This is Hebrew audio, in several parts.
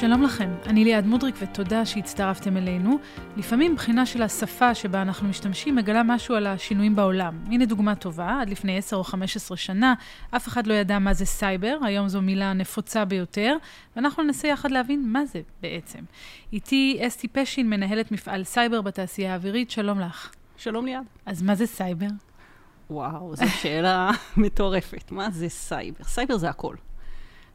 שלום לכם, אני לעד מודריק ותודה שהצטרפתם אלינו. לפעמים בחינה של השפה שבה אנחנו משתמשים מגלה משהו על השינויים בעולם. הנה דוגמה טובה, עד לפני 10 או 15 שנה אף אחד לא ידע מה זה סייבר, היום זו מילה נפוצה ביותר, ואנחנו ננסה יחד להבין מה זה בעצם. איתי אסתי פשין, מנהלת מפעל סייבר בתעשייה האווירית, שלום לך. שלום ליעד. אז מה זה סייבר? וואו, זו שאלה מטורפת. מה זה סייבר? סייבר זה הכל.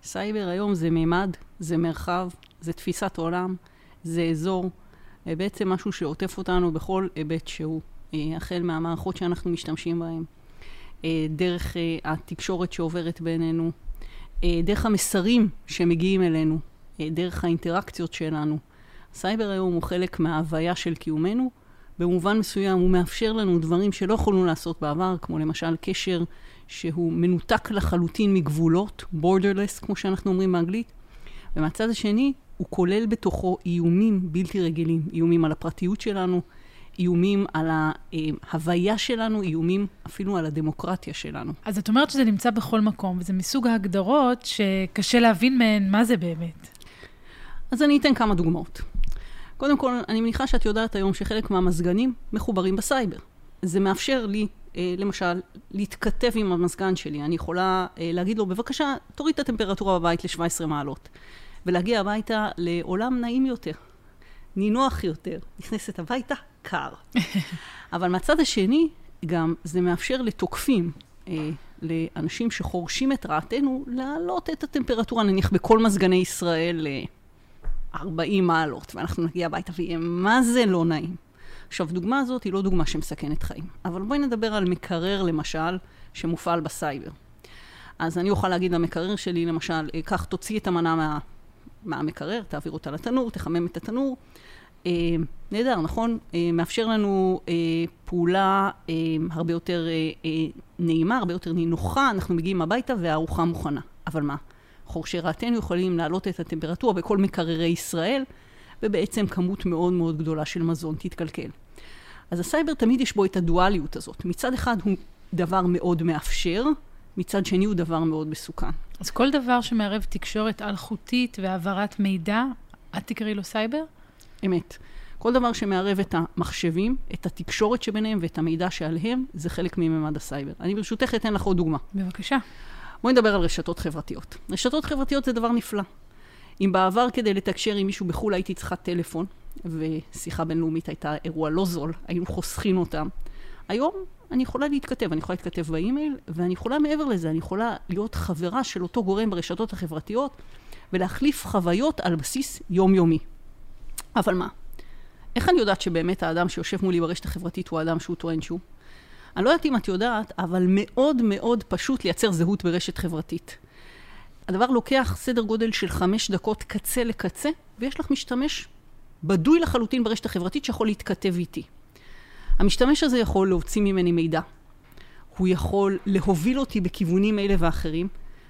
סייבר היום זה מימד, זה מרחב, זה תפיסת עולם, זה אזור, אה, בעצם משהו שעוטף אותנו בכל היבט שהוא, אה, החל מהמערכות שאנחנו משתמשים בהן, אה, דרך התקשורת שעוברת בינינו, דרך המסרים שמגיעים אלינו, דרך האינטראקציות שלנו. סייבר היום הוא חלק מההוויה של קיומנו. במובן מסוים הוא מאפשר לנו דברים שלא יכולנו לעשות בעבר, כמו למשל קשר שהוא מנותק לחלוטין מגבולות, borderless, כמו שאנחנו אומרים באנגלית. ומהצד השני, הוא כולל בתוכו איומים בלתי רגילים, איומים על הפרטיות שלנו, איומים על ההוויה שלנו, איומים אפילו על הדמוקרטיה שלנו. אז את אומרת שזה נמצא בכל מקום, וזה מסוג ההגדרות שקשה להבין מהן מה זה באמת. אז אני אתן כמה דוגמאות. קודם כל, אני מניחה שאת יודעת היום שחלק מהמזגנים מחוברים בסייבר. זה מאפשר לי אה, למשל, להתכתב עם המזגן שלי. אני יכולה אה, להגיד לו, בבקשה, תוריד את הטמפרטורה בבית ל-17 מעלות. ולהגיע הביתה לעולם נעים יותר, נינוח יותר. נכנסת הביתה, קר. אבל מהצד השני, גם זה מאפשר לתוקפים, אה, לאנשים שחורשים את רעתנו, להעלות את הטמפרטורה, נניח בכל מזגני ישראל, ל-40 מעלות, ואנחנו נגיע הביתה ויהיה מה זה לא נעים. עכשיו, דוגמה הזאת היא לא דוגמה שמסכנת חיים, אבל בואי נדבר על מקרר, למשל, שמופעל בסייבר. אז אני אוכל להגיד למקרר שלי, למשל, קח, תוציא את המנה מה, מהמקרר, תעביר אותה לתנור, תחמם את התנור. אה, נהדר, נכון? אה, מאפשר לנו אה, פעולה אה, הרבה יותר אה, אה, נעימה, הרבה יותר נינוחה, אנחנו מגיעים הביתה והארוחה מוכנה. אבל מה? חורשי רעתנו יכולים להעלות את הטמפרטורה בכל מקררי ישראל, ובעצם כמות מאוד מאוד גדולה של מזון תתקלקל. אז הסייבר תמיד יש בו את הדואליות הזאת. מצד אחד הוא דבר מאוד מאפשר, מצד שני הוא דבר מאוד מסוכן. אז כל דבר שמערב תקשורת אלחוטית והעברת מידע, את תקראי לו סייבר? אמת. כל דבר שמערב את המחשבים, את התקשורת שביניהם ואת המידע שעליהם, זה חלק מממד הסייבר. אני ברשותך אתן לך עוד דוגמה. בבקשה. בואי נדבר על רשתות חברתיות. רשתות חברתיות זה דבר נפלא. אם בעבר כדי לתקשר עם מישהו בחו"ל הייתי צריכה טלפון, ושיחה בינלאומית הייתה אירוע לא זול, היינו חוסכים אותם. היום אני יכולה להתכתב, אני יכולה להתכתב באימייל, ואני יכולה מעבר לזה, אני יכולה להיות חברה של אותו גורם ברשתות החברתיות, ולהחליף חוויות על בסיס יומיומי. אבל מה? איך אני יודעת שבאמת האדם שיושב מולי ברשת החברתית הוא האדם שהוא טוען שהוא? אני לא יודעת אם את יודעת, אבל מאוד מאוד פשוט לייצר זהות ברשת חברתית. הדבר לוקח סדר גודל של חמש דקות קצה לקצה, ויש לך משתמש בדוי לחלוטין ברשת החברתית שיכול להתכתב איתי. המשתמש הזה יכול להוציא ממני מידע, הוא יכול להוביל אותי בכיוונים אלה ואחרים,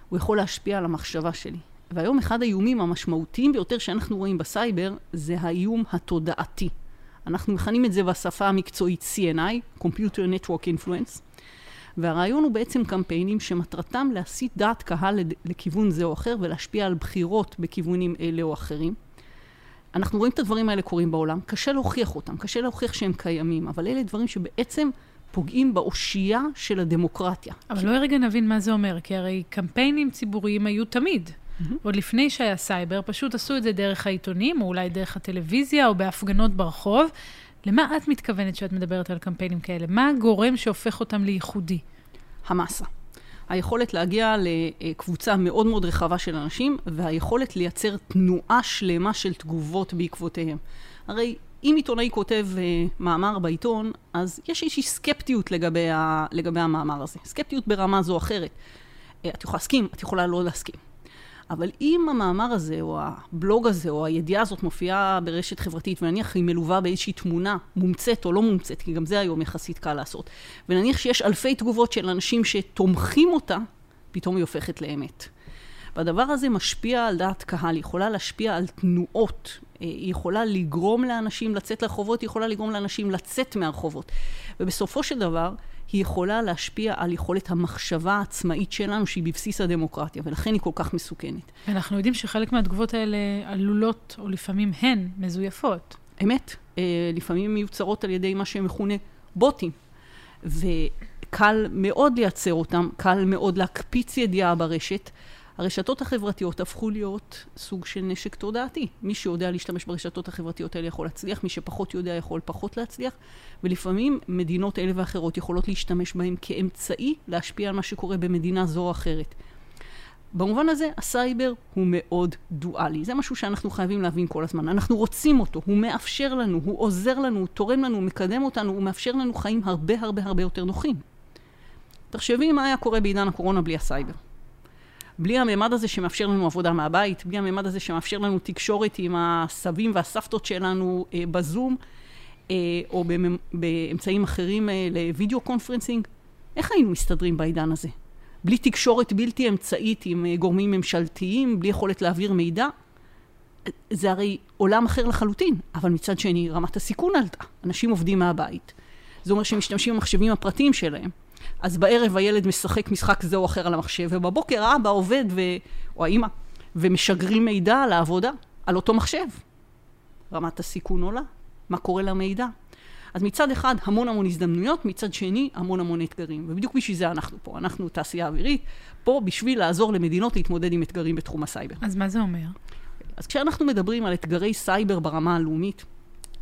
הוא יכול להשפיע על המחשבה שלי. והיום אחד האיומים המשמעותיים ביותר שאנחנו רואים בסייבר זה האיום התודעתי. אנחנו מכנים את זה בשפה המקצועית CNI, Computer Network Influence, והרעיון הוא בעצם קמפיינים שמטרתם להסיט דעת קהל לכיוון זה או אחר ולהשפיע על בחירות בכיוונים אלה או אחרים. אנחנו רואים את הדברים האלה קורים בעולם, קשה להוכיח אותם, קשה להוכיח שהם קיימים, אבל אלה דברים שבעצם פוגעים באושייה של הדמוקרטיה. אבל כי... לא רגע נבין מה זה אומר, כי הרי קמפיינים ציבוריים היו תמיד. Mm-hmm. עוד לפני שהיה סייבר, פשוט עשו את זה דרך העיתונים, או אולי דרך הטלוויזיה, או בהפגנות ברחוב. למה את מתכוונת כשאת מדברת על קמפיינים כאלה? מה הגורם שהופך אותם לייחודי? המסה. היכולת להגיע לקבוצה מאוד מאוד רחבה של אנשים, והיכולת לייצר תנועה שלמה של תגובות בעקבותיהם. הרי אם עיתונאי כותב uh, מאמר בעיתון, אז יש איזושהי סקפטיות לגבי, ה, לגבי המאמר הזה. סקפטיות ברמה זו או אחרת. Uh, את יכולה להסכים, את יכולה לא להסכים. אבל אם המאמר הזה, או הבלוג הזה, או הידיעה הזאת מופיעה ברשת חברתית, ונניח היא מלווה באיזושהי תמונה מומצאת או לא מומצאת, כי גם זה היום יחסית קל לעשות, ונניח שיש אלפי תגובות של אנשים שתומכים אותה, פתאום היא הופכת לאמת. והדבר הזה משפיע על דעת קהל, היא יכולה להשפיע על תנועות, אה, היא יכולה לגרום לאנשים לצאת לרחובות, היא יכולה לגרום לאנשים לצאת מהרחובות. ובסופו של דבר, היא יכולה להשפיע על יכולת המחשבה העצמאית שלנו, שהיא בבסיס הדמוקרטיה, ולכן היא כל כך מסוכנת. ואנחנו יודעים שחלק מהתגובות האלה עלולות, או לפעמים הן, מזויפות. אמת, אה, לפעמים מיוצרות על ידי מה שמכונה בוטים. וקל מאוד לייצר אותם, קל מאוד להקפיץ ידיעה ברשת. הרשתות החברתיות הפכו להיות סוג של נשק תודעתי. מי שיודע להשתמש ברשתות החברתיות האלה יכול להצליח, מי שפחות יודע יכול פחות להצליח, ולפעמים מדינות אלה ואחרות יכולות להשתמש בהם כאמצעי להשפיע על מה שקורה במדינה זו או אחרת. במובן הזה, הסייבר הוא מאוד דואלי. זה משהו שאנחנו חייבים להבין כל הזמן. אנחנו רוצים אותו, הוא מאפשר לנו, הוא עוזר לנו, הוא תורם לנו, הוא מקדם אותנו, הוא מאפשר לנו חיים הרבה הרבה הרבה יותר נוחים. תחשבי מה היה קורה בעידן הקורונה בלי הסייבר. בלי הממד הזה שמאפשר לנו עבודה מהבית, בלי הממד הזה שמאפשר לנו תקשורת עם הסבים והסבתות שלנו אה, בזום, אה, או באמצעים אחרים אה, ל video conferencing, איך היינו מסתדרים בעידן הזה? בלי תקשורת בלתי אמצעית עם אה, גורמים ממשלתיים, בלי יכולת להעביר מידע? זה הרי עולם אחר לחלוטין, אבל מצד שני רמת הסיכון עלתה. אנשים עובדים מהבית. זה אומר שהם משתמשים במחשבים הפרטיים שלהם. אז בערב הילד משחק משחק זה או אחר על המחשב, ובבוקר האבא עובד, ו... או האימא, ומשגרים מידע על העבודה, על אותו מחשב. רמת הסיכון עולה. מה קורה למידע? אז מצד אחד המון המון הזדמנויות, מצד שני המון המון אתגרים. ובדיוק בשביל זה אנחנו פה. אנחנו תעשייה אווירית, פה בשביל לעזור למדינות להתמודד עם אתגרים בתחום הסייבר. אז מה זה אומר? אז כשאנחנו מדברים על אתגרי סייבר ברמה הלאומית,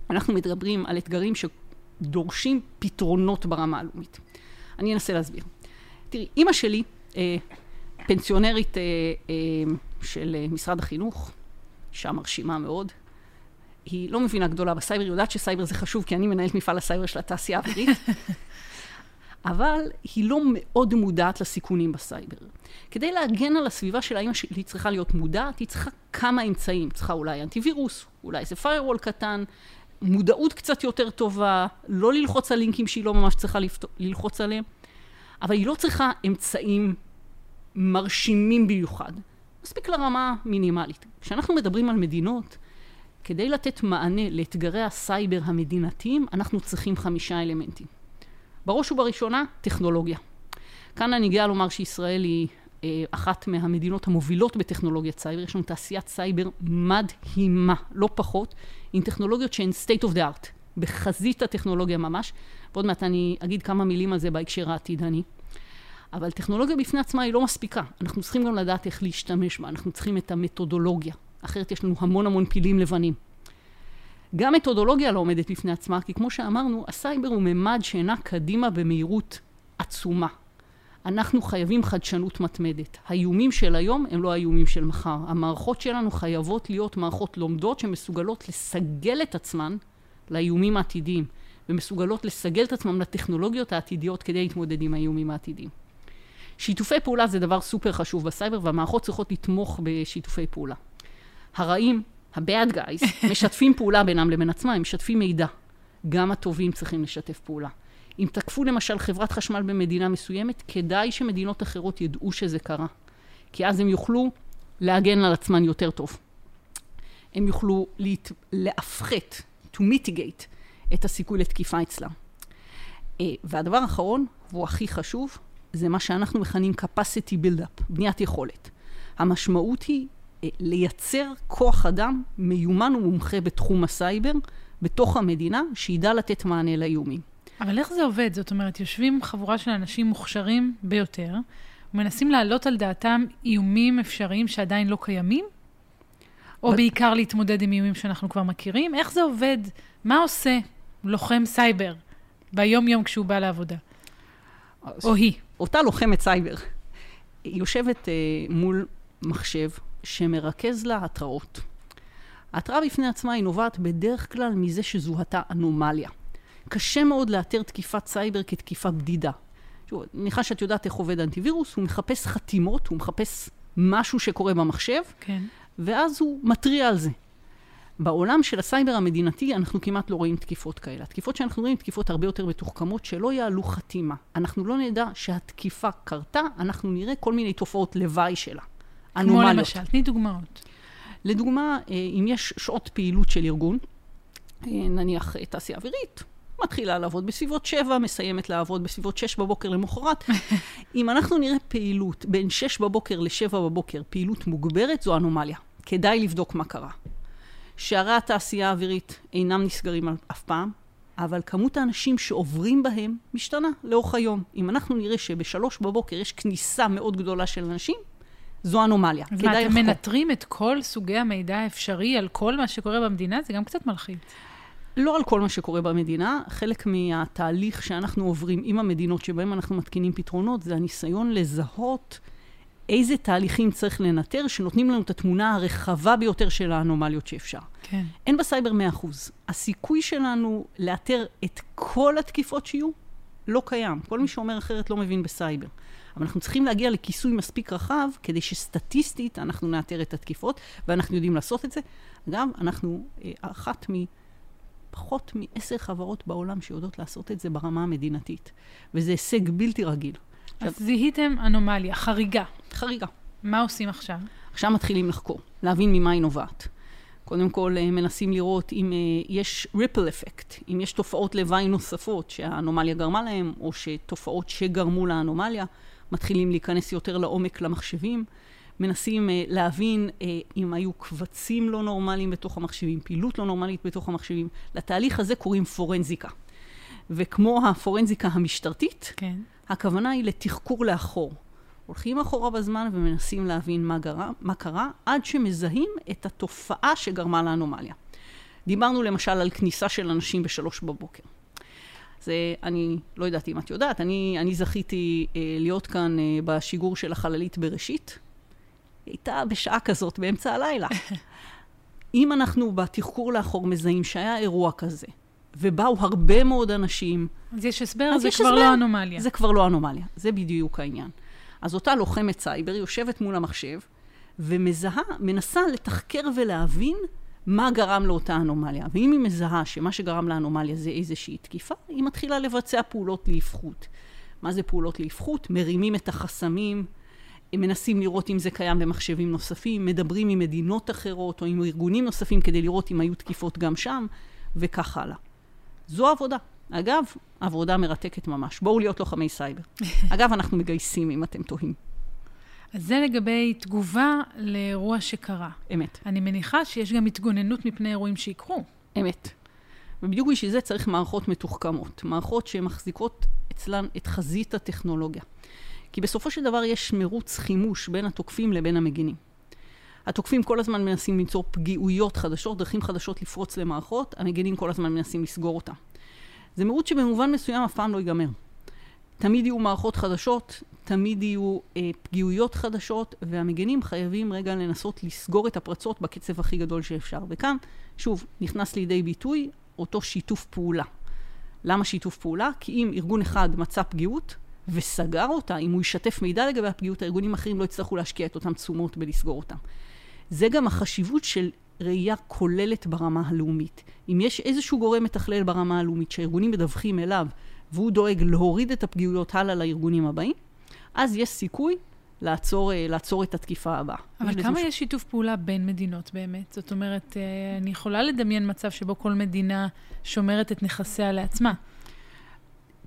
אנחנו מדברים על אתגרים שדורשים פתרונות ברמה הלאומית. אני אנסה להסביר. תראי, אימא שלי, אה, פנסיונרית אה, אה, של אה, משרד החינוך, אישה מרשימה מאוד, היא לא מבינה גדולה בסייבר, היא יודעת שסייבר זה חשוב, כי אני מנהלת מפעל הסייבר של התעשייה האווירית, אבל היא לא מאוד מודעת לסיכונים בסייבר. כדי להגן על הסביבה של האמא שלי, היא צריכה להיות מודעת, היא צריכה כמה אמצעים. צריכה אולי אנטיווירוס, אולי איזה firewall קטן, מודעות קצת יותר טובה, לא ללחוץ על לינקים שהיא לא ממש צריכה ללחוץ עליהם, אבל היא לא צריכה אמצעים מרשימים במיוחד. מספיק לרמה מינימלית. כשאנחנו מדברים על מדינות, כדי לתת מענה לאתגרי הסייבר המדינתיים, אנחנו צריכים חמישה אלמנטים. בראש ובראשונה, טכנולוגיה. כאן אני גאה לומר שישראל היא אחת מהמדינות המובילות בטכנולוגיית סייבר. יש לנו תעשיית סייבר מדהימה, לא פחות, עם טכנולוגיות שהן state of the art, בחזית הטכנולוגיה ממש. ועוד מעט אני אגיד כמה מילים על זה בהקשר העתידני. אבל טכנולוגיה בפני עצמה היא לא מספיקה. אנחנו צריכים גם לדעת איך להשתמש בה, אנחנו צריכים את המתודולוגיה. אחרת יש לנו המון המון פילים לבנים. גם מתודולוגיה לא עומדת בפני עצמה, כי כמו שאמרנו, הסייבר הוא ממד שנע קדימה במהירות עצומה. אנחנו חייבים חדשנות מתמדת. האיומים של היום הם לא האיומים של מחר. המערכות שלנו חייבות להיות מערכות לומדות שמסוגלות לסגל את עצמן לאיומים העתידיים, ומסוגלות לסגל את עצמם לטכנולוגיות העתידיות כדי להתמודד עם האיומים העתידיים. שיתופי פעולה זה דבר סופר חשוב בסייבר, והמערכות צריכות לתמוך בשיתופי פעולה. הרעים, ה-bad guys, משתפים פעולה בינם לבין עצמם, הם משתפים מידע. גם הטובים צריכים לשתף פעולה. אם תקפו למשל חברת חשמל במדינה מסוימת, כדאי שמדינות אחרות ידעו שזה קרה. כי אז הם יוכלו להגן על עצמן יותר טוב. הם יוכלו להת... להפחת, to mitigate, את הסיכוי לתקיפה אצלם. אה, והדבר האחרון, והוא הכי חשוב, זה מה שאנחנו מכנים capacity build-up, בניית יכולת. המשמעות היא אה, לייצר כוח אדם מיומן ומומחה בתחום הסייבר בתוך המדינה, שידע לתת מענה לאיומים. אבל איך זה עובד? זאת אומרת, יושבים חבורה של אנשים מוכשרים ביותר, ומנסים להעלות על דעתם איומים אפשריים שעדיין לא קיימים? או בעיקר להתמודד עם איומים שאנחנו כבר מכירים? איך זה עובד? מה עושה לוחם סייבר ביום-יום כשהוא בא לעבודה? או היא. אותה לוחמת סייבר יושבת אה, מול מחשב שמרכז לה התראות. ההתראה בפני עצמה היא נובעת בדרך כלל מזה שזוהתה אנומליה. קשה מאוד לאתר תקיפת סייבר כתקיפה בדידה. אני מניחה שאת יודעת איך עובד אנטיווירוס, הוא מחפש חתימות, הוא מחפש משהו שקורה במחשב, כן. ואז הוא מתריע על זה. בעולם של הסייבר המדינתי אנחנו כמעט לא רואים תקיפות כאלה. התקיפות שאנחנו רואים תקיפות הרבה יותר מתוחכמות שלא יעלו חתימה. אנחנו לא נדע שהתקיפה קרתה, אנחנו נראה כל מיני תופעות לוואי שלה. אנומליות. כמו למשל, תני דוגמאות. לדוגמה, אה, אם יש שעות פעילות של ארגון, אה, נניח תעשייה אווירית, מתחילה לעבוד בסביבות 7, מסיימת לעבוד בסביבות 6 בבוקר למחרת. אם אנחנו נראה פעילות בין 6 בבוקר ל-7 בבוקר, פעילות מוגברת, זו אנומליה. כדאי לבדוק מה קרה. שערי התעשייה האווירית אינם נסגרים אף פעם, אבל כמות האנשים שעוברים בהם משתנה לאורך היום. אם אנחנו נראה שבשלוש בבוקר יש כניסה מאוד גדולה של אנשים, זו אנומליה. אז מה, אתם מנטרים את כל סוגי המידע האפשרי על כל מה שקורה במדינה? זה גם קצת מלחיץ. לא על כל מה שקורה במדינה, חלק מהתהליך שאנחנו עוברים עם המדינות שבהן אנחנו מתקינים פתרונות, זה הניסיון לזהות איזה תהליכים צריך לנטר, שנותנים לנו את התמונה הרחבה ביותר של האנומליות שאפשר. כן. אין בסייבר 100%. הסיכוי שלנו לאתר את כל התקיפות שיהיו, לא קיים. כל מי שאומר אחרת לא מבין בסייבר. אבל אנחנו צריכים להגיע לכיסוי מספיק רחב, כדי שסטטיסטית אנחנו נאתר את התקיפות, ואנחנו יודעים לעשות את זה. אגב, אנחנו אה, אחת מפחות מעשר חברות בעולם שיודעות לעשות את זה ברמה המדינתית. וזה הישג בלתי רגיל. אז עכשיו, זיהיתם אנומליה, חריגה. חריגה. מה עושים עכשיו? עכשיו מתחילים לחקור, להבין ממה היא נובעת. קודם כל אה, מנסים לראות אם אה, יש ריפל אפקט, אם יש תופעות לוואי נוספות שהאנומליה גרמה להן, או שתופעות שגרמו לאנומליה, מתחילים להיכנס יותר לעומק למחשבים, מנסים uh, להבין uh, אם היו קבצים לא נורמליים בתוך המחשבים, פעילות לא נורמלית בתוך המחשבים. לתהליך הזה קוראים פורנזיקה. וכמו הפורנזיקה המשטרתית, כן. הכוונה היא לתחקור לאחור. הולכים אחורה בזמן ומנסים להבין מה, גרה, מה קרה, עד שמזהים את התופעה שגרמה לאנומליה. דיברנו למשל על כניסה של אנשים בשלוש בבוקר. זה, אני לא יודעת אם את יודעת, אני, אני זכיתי אה, להיות כאן אה, בשיגור של החללית בראשית. הייתה בשעה כזאת, באמצע הלילה. אם אנחנו בתחקור לאחור מזהים שהיה אירוע כזה, ובאו הרבה מאוד אנשים... אז יש הסבר, אז זה כבר הסבר. לא אנומליה. זה כבר לא אנומליה, זה בדיוק העניין. אז אותה לוחמת סייבר יושבת מול המחשב, ומזהה, מנסה לתחקר ולהבין מה גרם לאותה אנומליה. ואם היא מזהה שמה שגרם לאנומליה זה איזושהי תקיפה, היא מתחילה לבצע פעולות לאבחות. מה זה פעולות לאבחות? מרימים את החסמים, הם מנסים לראות אם זה קיים במחשבים נוספים, מדברים עם מדינות אחרות או עם ארגונים נוספים כדי לראות אם היו תקיפות גם שם, וכך הלאה. זו עבודה. אגב, עבודה מרתקת ממש. בואו להיות לוחמי סייבר. אגב, אנחנו מגייסים, אם אתם תוהים. אז זה לגבי תגובה לאירוע שקרה. אמת. אני מניחה שיש גם התגוננות מפני אירועים שיקרו. אמת. ובדיוק בשביל זה צריך מערכות מתוחכמות. מערכות שמחזיקות אצלן את חזית הטכנולוגיה. כי בסופו של דבר יש מרוץ חימוש בין התוקפים לבין המגינים. התוקפים כל הזמן מנסים למצוא פגיעויות חדשות, דרכים חדשות לפרוץ למערכות, המגינים כל הזמן מנסים לסגור אותם. זה מרוץ שבמובן מסוים אף פעם לא ייגמר. תמיד יהיו מערכות חדשות, תמיד יהיו אה, פגיעויות חדשות, והמגנים חייבים רגע לנסות לסגור את הפרצות בקצב הכי גדול שאפשר. וכאן, שוב, נכנס לידי ביטוי אותו שיתוף פעולה. למה שיתוף פעולה? כי אם ארגון אחד מצא פגיעות וסגר אותה, אם הוא ישתף מידע לגבי הפגיעות, הארגונים האחרים לא יצטרכו להשקיע את אותן תשומות בלסגור אותם. זה גם החשיבות של ראייה כוללת ברמה הלאומית. אם יש איזשהו גורם מתכלל ברמה הלאומית שהארגונים מדווחים אליו והוא דואג להוריד את הפגיעויות הלאה לארגונים הבאים, אז יש סיכוי לעצור, אה, לעצור את התקיפה הבאה. אבל כמה ש... יש שיתוף פעולה בין מדינות באמת? זאת אומרת, אה, אני יכולה לדמיין מצב שבו כל מדינה שומרת את נכסיה לעצמה.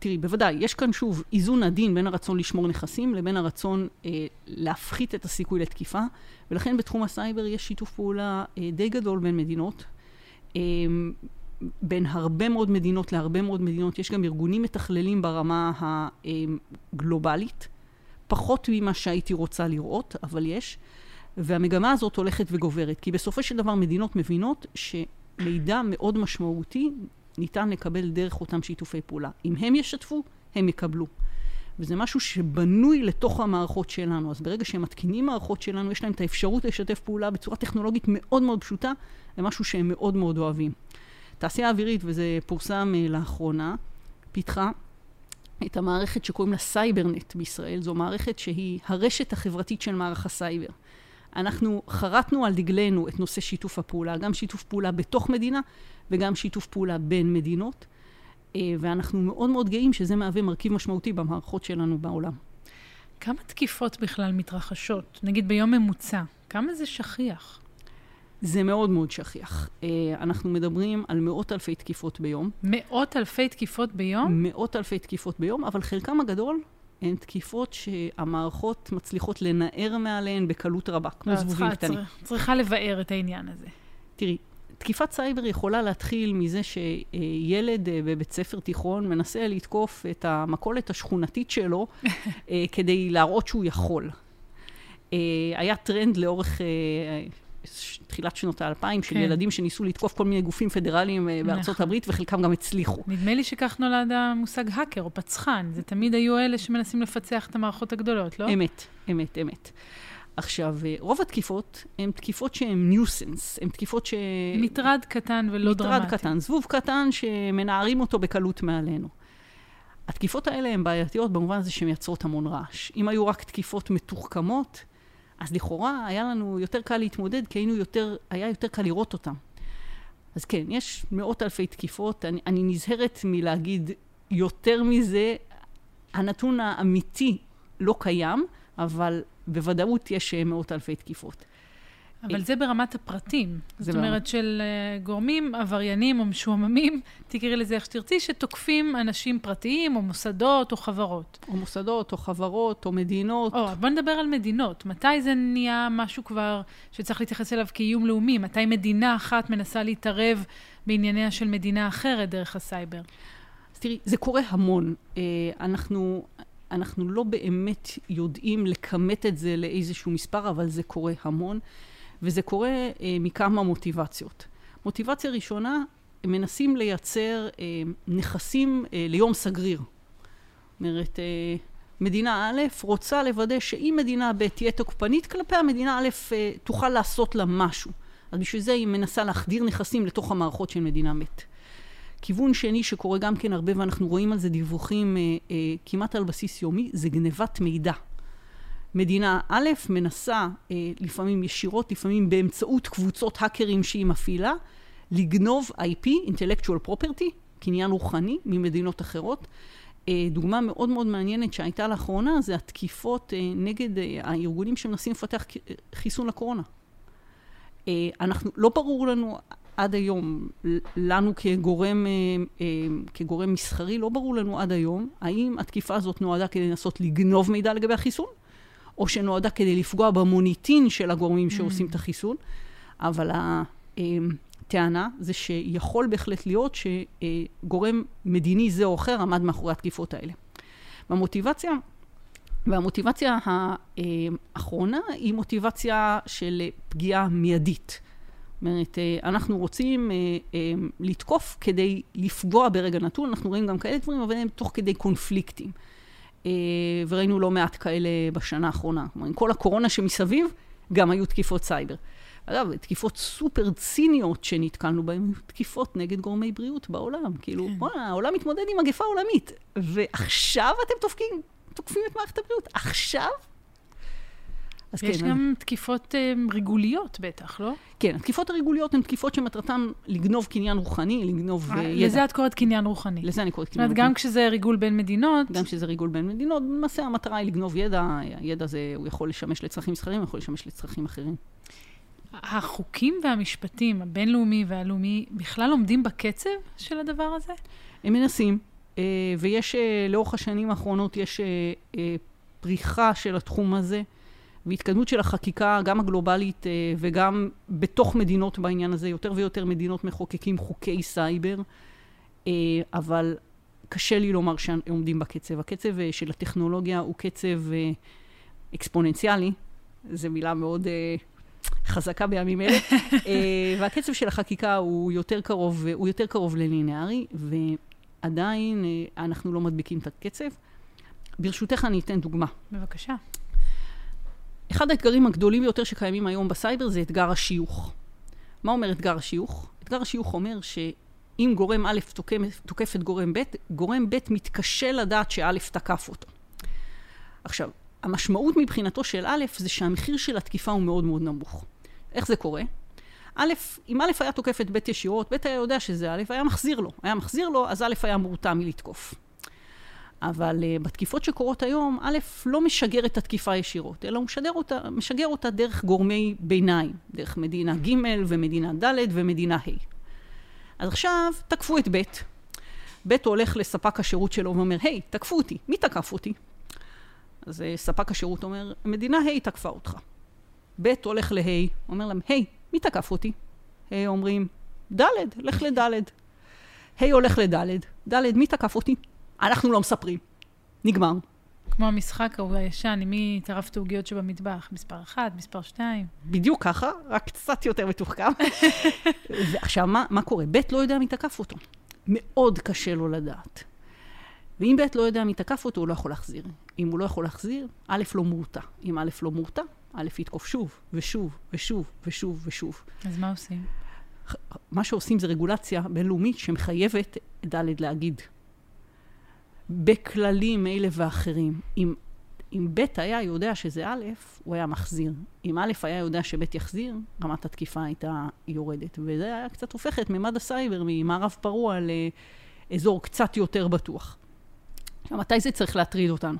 תראי, בוודאי, יש כאן שוב איזון עדין בין הרצון לשמור נכסים לבין הרצון אה, להפחית את הסיכוי לתקיפה, ולכן בתחום הסייבר יש שיתוף פעולה אה, די גדול בין מדינות. אה, בין הרבה מאוד מדינות להרבה מאוד מדינות, יש גם ארגונים מתכללים ברמה הגלובלית, פחות ממה שהייתי רוצה לראות, אבל יש, והמגמה הזאת הולכת וגוברת, כי בסופו של דבר מדינות מבינות שמידע מאוד משמעותי ניתן לקבל דרך אותם שיתופי פעולה. אם הם ישתפו, הם יקבלו. וזה משהו שבנוי לתוך המערכות שלנו. אז ברגע שהם מתקינים מערכות שלנו, יש להם את האפשרות לשתף פעולה בצורה טכנולוגית מאוד מאוד פשוטה, זה משהו שהם מאוד מאוד אוהבים. תעשייה אווירית, וזה פורסם אה, לאחרונה, פיתחה את המערכת שקוראים לה סייברנט בישראל. זו מערכת שהיא הרשת החברתית של מערך הסייבר. אנחנו חרטנו על דגלנו את נושא שיתוף הפעולה, גם שיתוף פעולה בתוך מדינה וגם שיתוף פעולה בין מדינות, uh, ואנחנו מאוד מאוד גאים שזה מהווה מרכיב משמעותי במערכות שלנו בעולם. כמה תקיפות בכלל מתרחשות? נגיד ביום ממוצע, כמה זה שכיח? זה מאוד מאוד שכיח. אה, אנחנו מדברים על מאות אלפי תקיפות ביום. מאות אלפי תקיפות ביום? מאות אלפי תקיפות ביום, אבל חלקם הגדול הן תקיפות שהמערכות מצליחות לנער מעליהן בקלות רבה, כמו לא, זבובים קטנים. צריכה לבאר את העניין הזה. תראי, תקיפת סייבר יכולה להתחיל מזה שילד אה, בבית ספר תיכון מנסה לתקוף את המכולת השכונתית שלו אה, כדי להראות שהוא יכול. אה, היה טרנד לאורך תחילת שנות האלפיים של כן. ילדים שניסו לתקוף כל מיני גופים פדרליים אה, בארצות נכון. הברית, וחלקם גם הצליחו. נדמה לי שכך נולד המושג האקר או פצחן. זה תמיד היו אלה שמנסים לפצח את המערכות הגדולות, לא? אמת, אמת, אמת. עכשיו, אה, רוב התקיפות הן תקיפות שהן ניוסנס, הן תקיפות ש... מטרד קטן ולא דרמטי. מטרד קטן, זבוב קטן שמנערים אותו בקלות מעלינו. התקיפות האלה הן בעייתיות במובן הזה שהן מייצרות המון רעש. אם היו רק תקיפות מתוחכמות, אז לכאורה היה לנו יותר קל להתמודד, כי היינו יותר, היה יותר קל לראות אותן. אז כן, יש מאות אלפי תקיפות. אני, אני נזהרת מלהגיד יותר מזה. הנתון האמיתי לא קיים, אבל בוודאות יש מאות אלפי תקיפות. אבל זה ברמת הפרטים. זה זאת אומרת של אה, גורמים עבריינים או משועממים, תקראי לזה איך שתרצי, שתוקפים אנשים פרטיים או מוסדות או חברות. או מוסדות, או חברות, או מדינות. או, בוא נדבר על מדינות. מתי זה נהיה משהו כבר שצריך להתייחס אליו כאיום לאומי? מתי מדינה אחת מנסה להתערב בענייניה של מדינה אחרת דרך הסייבר? אז תראי, זה קורה המון. אה, אנחנו, אנחנו לא באמת יודעים לכמת את זה לאיזשהו מספר, אבל זה קורה המון, וזה קורה אה, מכמה מוטיבציות. מוטיבציה ראשונה, הם מנסים לייצר אה, נכסים אה, ליום סגריר. זאת אומרת, אה, מדינה א' רוצה לוודא שאם מדינה ב' תהיה תוקפנית כלפיה, מדינה א' אה, תוכל לעשות לה משהו. אז בשביל זה היא מנסה להחדיר נכסים לתוך המערכות של מדינה ב'. כיוון שני שקורה גם כן הרבה, ואנחנו רואים על זה דיווחים אה, אה, כמעט על בסיס יומי, זה גנבת מידע. מדינה א' מנסה, אה, לפעמים ישירות, לפעמים באמצעות קבוצות האקרים שהיא מפעילה, לגנוב IP, intellectual property, קניין רוחני, ממדינות אחרות. אה, דוגמה מאוד מאוד מעניינת שהייתה לאחרונה, זה התקיפות אה, נגד הארגונים שמנסים לפתח חיסון לקורונה. אנחנו, לא ברור לנו עד היום, לנו כגורם, כגורם מסחרי, לא ברור לנו עד היום, האם התקיפה הזאת נועדה כדי לנסות לגנוב מידע לגבי החיסון, או שנועדה כדי לפגוע במוניטין של הגורמים שעושים את החיסון, אבל הטענה זה שיכול בהחלט להיות שגורם מדיני זה או אחר עמד מאחורי התקיפות האלה. והמוטיבציה, והמוטיבציה האחרונה היא מוטיבציה של פגיעה מיידית. זאת אומרת, אנחנו רוצים אה, אה, לתקוף כדי לפגוע ברגע נתון, אנחנו רואים גם כאלה דברים, אבל הם תוך כדי קונפליקטים. אה, וראינו לא מעט כאלה בשנה האחרונה. כלומר, עם כל הקורונה שמסביב, גם היו תקיפות סייבר. אגב, תקיפות סופר ציניות שנתקלנו בהן, תקיפות נגד גורמי בריאות בעולם. כאילו, כן. וואלה, העולם מתמודד עם מגפה עולמית, ועכשיו אתם תוקפים, תוקפים את מערכת הבריאות. עכשיו? אז יש כן, גם תקיפות אה, ריגוליות בטח, לא? כן, התקיפות הריגוליות הן תקיפות שמטרתן לגנוב קניין רוחני, לגנוב אה, אה, ידע. לזה את קוראת קניין רוחני. לזה אני קוראת זאת קניין אומרת, רוחני. גם כשזה ריגול בין מדינות, גם כשזה ריגול בין מדינות, למעשה המטרה היא לגנוב ידע, הידע הזה, הוא יכול לשמש לצרכים מסחריים, הוא יכול לשמש לצרכים אחרים. החוקים והמשפטים, הבינלאומי והלאומי, בכלל עומדים בקצב של הדבר הזה? הם מנסים, אה, ויש, לאורך השנים האחרונות, יש פריחה של התחום הזה, והתקדמות של החקיקה, גם הגלובלית אה, וגם בתוך מדינות בעניין הזה. יותר ויותר מדינות מחוקקים חוקי סייבר, אה, אבל קשה לי לומר שהם עומדים בקצב. הקצב אה, של הטכנולוגיה הוא קצב אקספוננציאלי, זו מילה מאוד חזקה בימים אלה, והקצב של החקיקה הוא יותר קרוב, הוא יותר קרוב ללינארי, ועדיין אנחנו לא מדביקים את הקצב. ברשותך אני אתן דוגמה. בבקשה. אחד האתגרים הגדולים ביותר שקיימים היום בסייבר זה אתגר השיוך. מה אומר אתגר השיוך? אתגר השיוך אומר שאם גורם א' תוקף, תוקף את גורם ב', גורם ב' מתקשה לדעת שא' תקף אותו. עכשיו, המשמעות מבחינתו של א' זה שהמחיר של התקיפה הוא מאוד מאוד נמוך. איך זה קורה? א', אם א' היה תוקף את ב' ישירות, ב' היה יודע שזה א', היה מחזיר לו. היה מחזיר לו, אז א' היה מורתע מלתקוף. אבל uh, בתקיפות שקורות היום, א', לא משגר את התקיפה ישירות, אלא הוא משגר אותה, משגר אותה דרך גורמי ביניים, דרך מדינה ג' ומדינה ד' ומדינה ה'. אז עכשיו תקפו את ב', ב' הולך לספק השירות שלו ואומר, היי, תקפו אותי, מי תקף אותי? אז uh, ספק השירות אומר, מדינה ה' תקפה אותך. ב' הולך לה', אומר להם, היי, מי תקף אותי? ה' אומרים, ד', לך לד'. ה' הולך לד', ד', מי תקף אותי? אנחנו לא מספרים. נגמר. כמו המשחק ההוא הישן, עם מי טרף את העוגיות שבמטבח, מספר 1, מספר 2. בדיוק ככה, רק קצת יותר מתוחכם. ועכשיו, מה, מה קורה? ב' לא יודע מי תקף אותו. מאוד קשה לו לדעת. ואם ב' לא יודע מי תקף אותו, הוא לא יכול להחזיר. אם הוא לא יכול להחזיר, א' לא מורתע. אם א' לא מורתע, א' יתקוף שוב, ושוב, ושוב, ושוב, ושוב. אז מה עושים? מה שעושים זה רגולציה בינלאומית שמחייבת ד' להגיד. בכללים אלה ואחרים. אם, אם ב' היה יודע שזה א', הוא היה מחזיר. אם א' היה יודע שב' יחזיר, רמת התקיפה הייתה יורדת. וזה היה קצת הופך את ממד הסייבר ממערב פרוע לאזור קצת יותר בטוח. מתי זה צריך להטריד אותנו?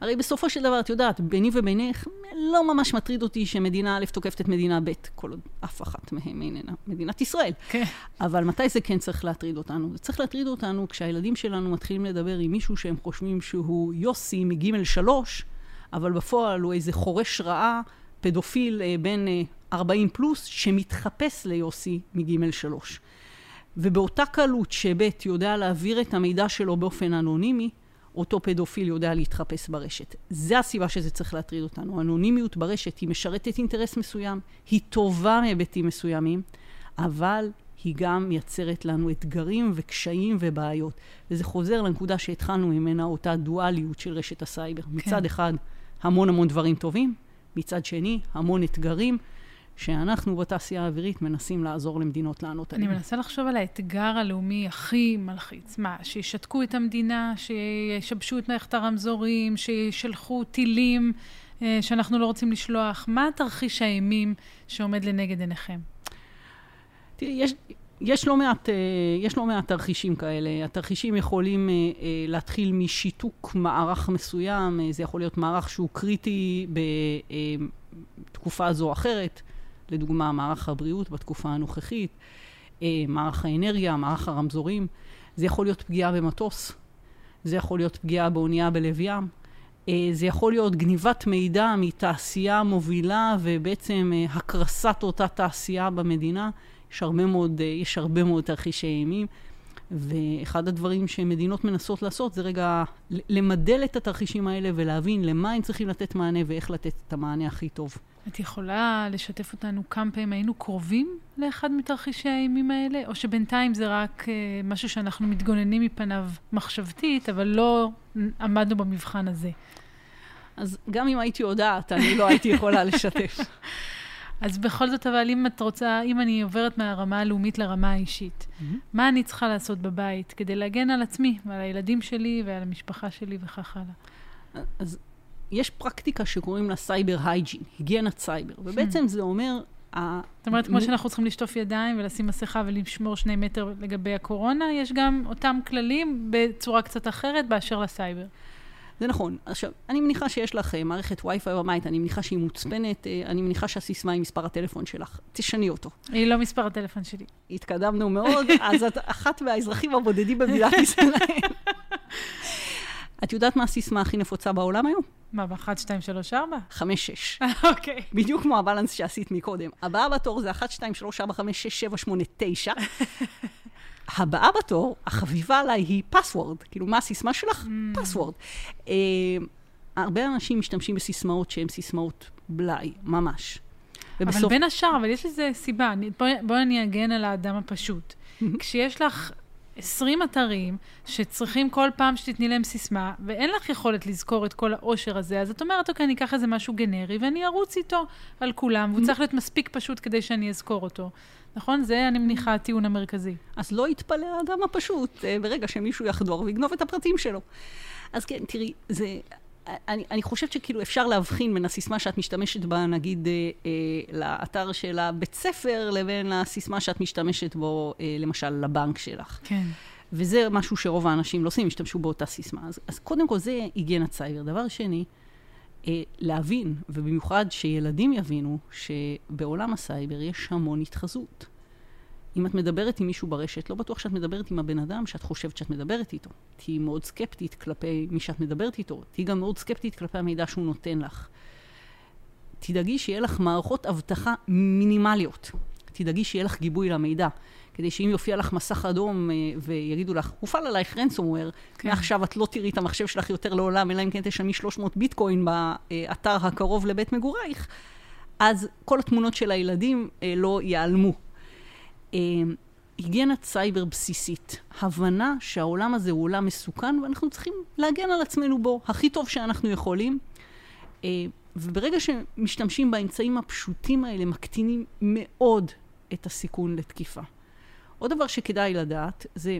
הרי בסופו של דבר, את יודעת, ביני ובינך, לא ממש מטריד אותי שמדינה א' תוקפת את מדינה ב', כל עוד אף אחת מהן איננה מדינת ישראל. כן. אבל מתי זה כן צריך להטריד אותנו? זה צריך להטריד אותנו כשהילדים שלנו מתחילים לדבר עם מישהו שהם חושבים שהוא יוסי מגימל שלוש, אבל בפועל הוא איזה חורש רעה, פדופיל אה, בן אה, 40 פלוס, שמתחפש ליוסי מגימל שלוש. ובאותה קלות שב' יודע להעביר את המידע שלו באופן אנונימי, אותו פדופיל יודע להתחפש ברשת. זה הסיבה שזה צריך להטריד אותנו. אנונימיות ברשת היא משרתת אינטרס מסוים, היא טובה מהיבטים מסוימים, אבל היא גם מייצרת לנו אתגרים וקשיים ובעיות. וזה חוזר לנקודה שהתחלנו ממנה, אותה דואליות של רשת הסייבר. כן. מצד אחד, המון המון דברים טובים, מצד שני, המון אתגרים. שאנחנו בתעשייה האווירית מנסים לעזור למדינות לענות עליהם. אני מנסה לחשוב על האתגר הלאומי הכי מלחיץ. מה, שישתקו את המדינה, שישבשו את מערכת הרמזורים, שישלחו טילים אה, שאנחנו לא רוצים לשלוח? מה תרחיש האימים שעומד לנגד עיניכם? תראי, יש... יש לא, מעט, אה, יש לא מעט תרחישים כאלה. התרחישים יכולים אה, להתחיל משיתוק מערך מסוים, זה יכול להיות מערך שהוא קריטי בתקופה זו או אחרת. לדוגמה, מערך הבריאות בתקופה הנוכחית, אה, מערך האנרגיה, מערך הרמזורים. זה יכול להיות פגיעה במטוס, זה יכול להיות פגיעה באונייה בלב ים, אה, זה יכול להיות גניבת מידע מתעשייה מובילה ובעצם אה, הקרסת אותה תעשייה במדינה. יש הרבה מאוד, יש הרבה מאוד תרחישי אימים. ואחד הדברים שמדינות מנסות לעשות זה רגע למדל את התרחישים האלה ולהבין למה הם צריכים לתת מענה ואיך לתת את המענה הכי טוב. את יכולה לשתף אותנו כמה פעמים היינו קרובים לאחד מתרחישי האימים האלה, או שבינתיים זה רק uh, משהו שאנחנו מתגוננים מפניו מחשבתית, אבל לא עמדנו במבחן הזה? אז גם אם הייתי יודעת, אני לא הייתי יכולה לשתף. אז בכל זאת, אבל אם את רוצה, אם אני עוברת מהרמה הלאומית לרמה האישית, אמ-המ. מה אני צריכה לעשות בבית כדי להגן על עצמי ועל הילדים שלי ועל המשפחה שלי וכך הלאה? אז יש פרקטיקה שקוראים לה cyber hygiene, היגיינת סייבר, ובעצם זה אומר... זאת אומרת, כמו שאנחנו צריכים לשטוף ידיים ולשים מסכה ולשמור שני מטר לגבי הקורונה, יש גם אותם כללים בצורה קצת אחרת באשר לסייבר. זה נכון. עכשיו, אני מניחה שיש לך אה, מערכת וי-פיי בבית, אני מניחה שהיא מוצפנת, אה, אני מניחה שהסיסמה היא מספר הטלפון שלך. תשני אותו. היא לא מספר הטלפון שלי. התקדמנו מאוד, אז את אחת מהאזרחים הבודדים במדינת ישראל. את יודעת מה הסיסמה הכי נפוצה בעולם היום? מה, ב-1, 2, 3, 4? 5, 6. אוקיי. בדיוק כמו הבלנס שעשית מקודם. הבאה בתור זה 1, 2, 3, 4, 5, 6, 7, 8, 9. הבאה בתור, החביבה עליי היא פסוורד. כאילו, מה הסיסמה שלך? פסוורד. Mm. Uh, הרבה אנשים משתמשים בסיסמאות שהן סיסמאות בלאי, ממש. ובסוף... אבל בין השאר, אבל יש לזה סיבה. בואי בוא אני אגן על האדם הפשוט. כשיש לך 20 אתרים שצריכים כל פעם שתתני להם סיסמה, ואין לך יכולת לזכור את כל העושר הזה, אז את אומרת, אוקיי, אני אקח איזה משהו גנרי ואני ארוץ איתו על כולם, והוא צריך להיות מספיק פשוט כדי שאני אזכור אותו. נכון? זה, אני מניחה, הטיעון המרכזי. אז לא יתפלא האדם הפשוט אה, ברגע שמישהו יחדור ויגנוב את הפרטים שלו. אז כן, תראי, זה... אני, אני חושבת שכאילו אפשר להבחין בין הסיסמה שאת משתמשת בה, נגיד, אה, אה, לאתר של הבית ספר, לבין הסיסמה שאת משתמשת בו, אה, למשל, לבנק שלך. כן. וזה משהו שרוב האנשים לא עושים, השתמשו באותה סיסמה. אז, אז קודם כל זה היגיינת סייבר. דבר שני, להבין, ובמיוחד שילדים יבינו, שבעולם הסייבר יש המון התחזות. אם את מדברת עם מישהו ברשת, לא בטוח שאת מדברת עם הבן אדם שאת חושבת שאת מדברת איתו. תהיי מאוד סקפטית כלפי מי שאת מדברת איתו. תהיי גם מאוד סקפטית כלפי המידע שהוא נותן לך. תדאגי שיהיה לך מערכות אבטחה מינימליות. תדאגי שיהיה לך גיבוי למידע. כדי שאם יופיע לך מסך אדום אה, ויגידו לך, הופעל עלייך רנסומוור, כן. מעכשיו את לא תראי את המחשב שלך יותר לעולם, אלא אם כן תשלמי 300 ביטקוין באתר הקרוב לבית מגורייך, אז כל התמונות של הילדים אה, לא ייעלמו. אה, היגיינת סייבר בסיסית, הבנה שהעולם הזה הוא עולם מסוכן ואנחנו צריכים להגן על עצמנו בו הכי טוב שאנחנו יכולים. וברגע שמשתמשים באמצעים הפשוטים האלה, מקטינים מאוד את הסיכון לתקיפה. עוד דבר שכדאי לדעת זה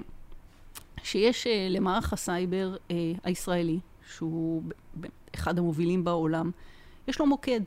שיש אה, למערך הסייבר אה, הישראלי, שהוא אחד המובילים בעולם, יש לו מוקד.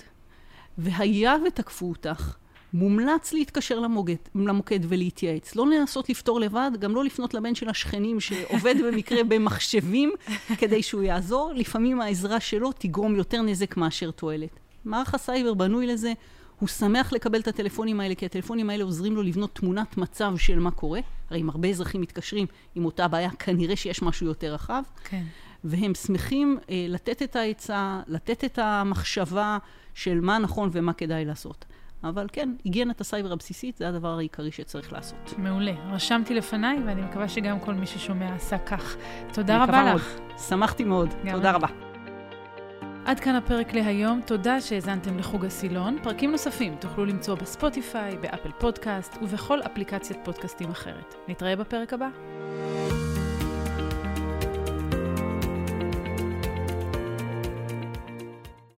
והיה ותקפו אותך, מומלץ להתקשר למוקד, למוקד ולהתייעץ. לא לנסות לפתור לבד, גם לא לפנות לבן של השכנים שעובד במקרה במחשבים כדי שהוא יעזור. לפעמים העזרה שלו תגרום יותר נזק מאשר תועלת. מערך הסייבר בנוי לזה, הוא שמח לקבל את הטלפונים האלה, כי הטלפונים האלה עוזרים לו לבנות תמונת מצב של מה קורה. הרי אם הרבה אזרחים מתקשרים עם אותה בעיה, כנראה שיש משהו יותר רחב. כן. והם שמחים אה, לתת את העצה, לתת את המחשבה של מה נכון ומה כדאי לעשות. אבל כן, היגיינת הסייבר הבסיסית זה הדבר העיקרי שצריך לעשות. מעולה. רשמתי לפניי, ואני מקווה שגם כל מי ששומע עשה כך. תודה רבה מאוד. לך. שמחתי מאוד. תודה אני. רבה. עד כאן הפרק להיום, תודה שהאזנתם לחוג הסילון. פרקים נוספים תוכלו למצוא בספוטיפיי, באפל פודקאסט ובכל אפליקציית פודקאסטים אחרת. נתראה בפרק הבא.